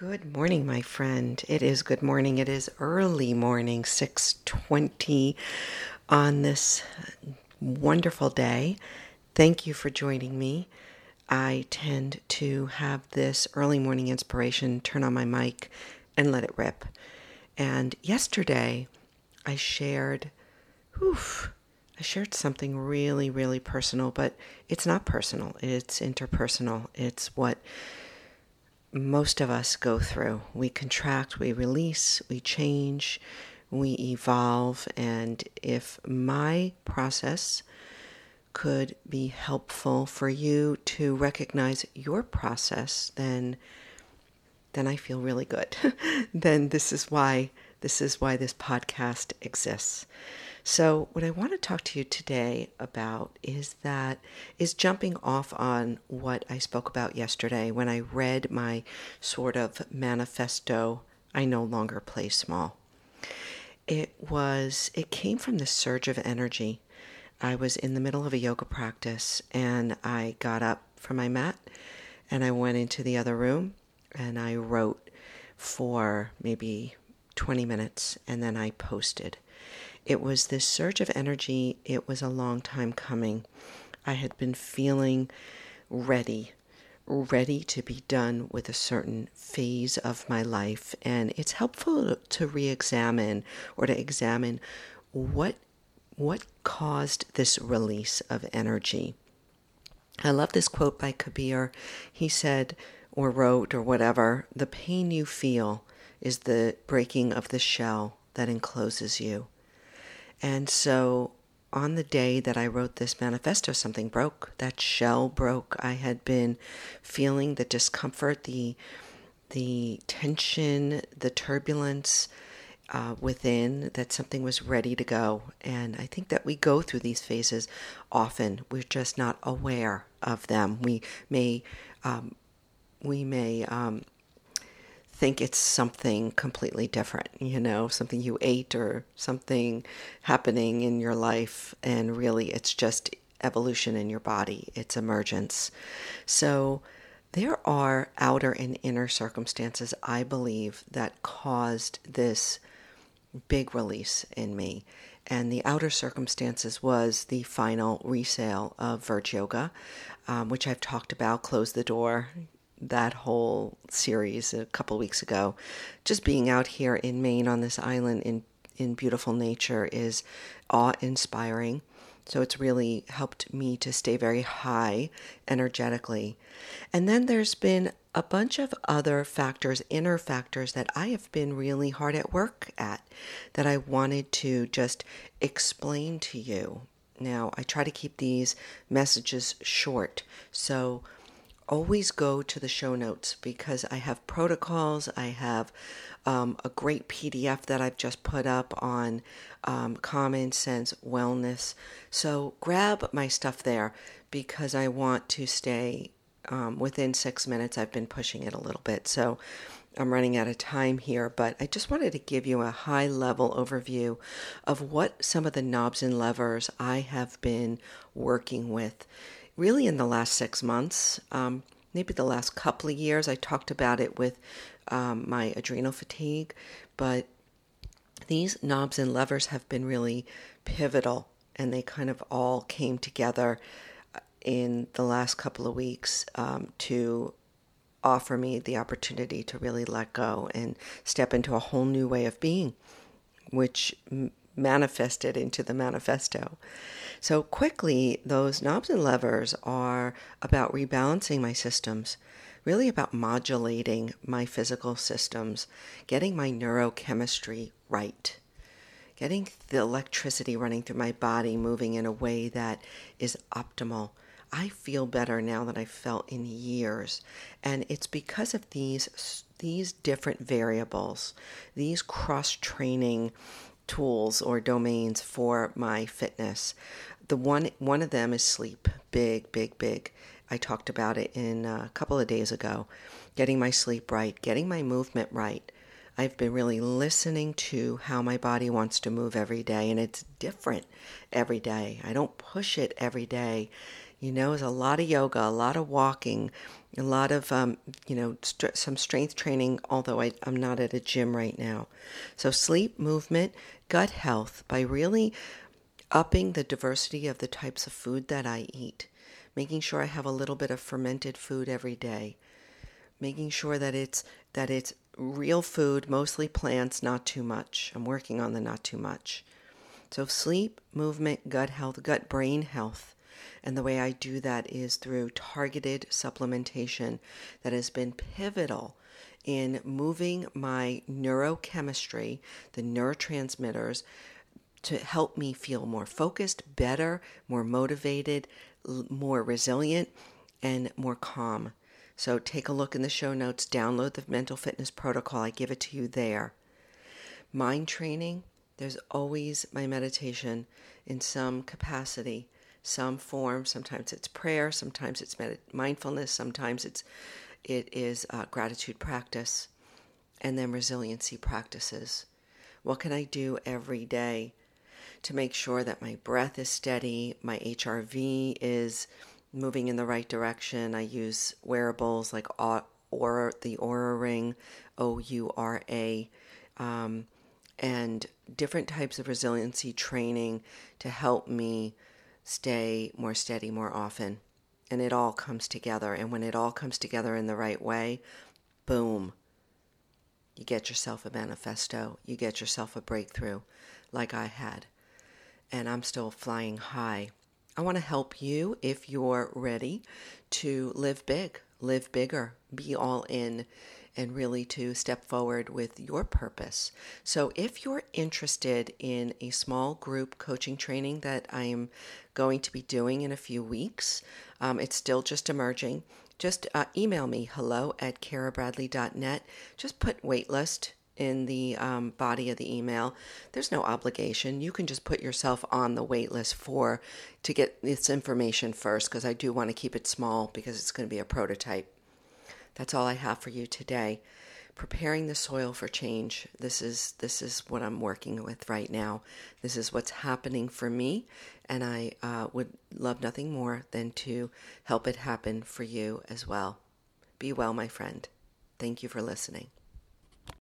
Good morning, my friend. It is good morning. It is early morning, 6:20 on this wonderful day. Thank you for joining me. I tend to have this early morning inspiration, turn on my mic and let it rip. And yesterday I shared oof, I shared something really really personal, but it's not personal. It's interpersonal. It's what most of us go through. We contract, we release, we change, we evolve. And if my process could be helpful for you to recognize your process, then then I feel really good. then this is why this is why this podcast exists. So, what I want to talk to you today about is that is jumping off on what I spoke about yesterday when I read my sort of manifesto I no longer play small. It was it came from the surge of energy. I was in the middle of a yoga practice and I got up from my mat and I went into the other room and I wrote for maybe 20 minutes and then I posted. It was this surge of energy. It was a long time coming. I had been feeling ready, ready to be done with a certain phase of my life. And it's helpful to re examine or to examine what, what caused this release of energy. I love this quote by Kabir. He said, or wrote, or whatever, the pain you feel is the breaking of the shell that encloses you. And so on the day that I wrote this manifesto, something broke. That shell broke. I had been feeling the discomfort, the the tension, the turbulence uh, within. That something was ready to go. And I think that we go through these phases often. We're just not aware of them. We may um, we may um, think it's something completely different, you know, something you ate or something happening in your life. And really, it's just evolution in your body, it's emergence. So, there are outer and inner circumstances, I believe, that caused this big release in me. And the outer circumstances was the final resale of Verge Yoga, um, which I've talked about, close the door, that whole series a couple weeks ago. Just being out here in Maine on this island in in beautiful nature is awe inspiring. So it's really helped me to stay very high energetically. And then there's been a bunch of other factors, inner factors that I have been really hard at work at that I wanted to just explain to you. Now, I try to keep these messages short. So always go to the show notes because I have protocols. I have um, a great PDF that I've just put up on um, common sense wellness. So grab my stuff there because I want to stay um, within six minutes. I've been pushing it a little bit. So I'm running out of time here, but I just wanted to give you a high level overview of what some of the knobs and levers I have been working with really in the last six months, um, maybe the last couple of years. I talked about it with um, my adrenal fatigue, but these knobs and levers have been really pivotal and they kind of all came together uh, in the last couple of weeks um, to offer me the opportunity to really let go and step into a whole new way of being, which manifested into the manifesto. So, quickly, those knobs and levers are about rebalancing my systems, really about modulating my physical systems, getting my neurochemistry right, getting the electricity running through my body moving in a way that is optimal. I feel better now than I felt in years, and it's because of these these different variables, these cross training tools or domains for my fitness. The one one of them is sleep. Big, big, big. I talked about it in a couple of days ago. Getting my sleep right, getting my movement right. I've been really listening to how my body wants to move every day, and it's different every day. I don't push it every day. You know, it's a lot of yoga, a lot of walking, A lot of, um, you know, st- some strength training, although I, I'm not at a gym right now. So, sleep, movement, gut health by really upping the diversity of the types of food that I eat, making sure I have a little bit of fermented food every day, making sure that it's that it's real food, mostly plants, not too much. I'm working on the not too much. So, sleep, movement, gut health, gut brain health. And the way I do that is through targeted supplementation that has been pivotal in moving my neurochemistry, the neurotransmitters, to help me feel more focused, better, more motivated, more resilient, and more calm. So take a look in the show notes, download the mental fitness protocol. I give it to you there. Mind training, there's always my meditation in some capacity, some form. Sometimes it's prayer, sometimes it's med- mindfulness, sometimes it's it is uh, gratitude practice, and then resiliency practices. What can I do every day to make sure that my breath is steady, my HRV is moving in the right direction? I use wearables like Oura, the Oura Ring, O U R A. Um, and different types of resiliency training to help me stay more steady more often. And it all comes together. And when it all comes together in the right way, boom, you get yourself a manifesto, you get yourself a breakthrough like I had. And I'm still flying high. I want to help you if you're ready to live big, live bigger, be all in and really to step forward with your purpose. So, if you're interested in a small group coaching training that I'm going to be doing in a few weeks, um, it's still just emerging. Just uh, email me hello at karabradley.net. Just put waitlist in the um, body of the email. There's no obligation. You can just put yourself on the wait list for to get this information first because I do want to keep it small because it's going to be a prototype. That's all I have for you today. Preparing the soil for change. This is this is what I'm working with right now. This is what's happening for me, and I uh, would love nothing more than to help it happen for you as well. Be well, my friend. Thank you for listening.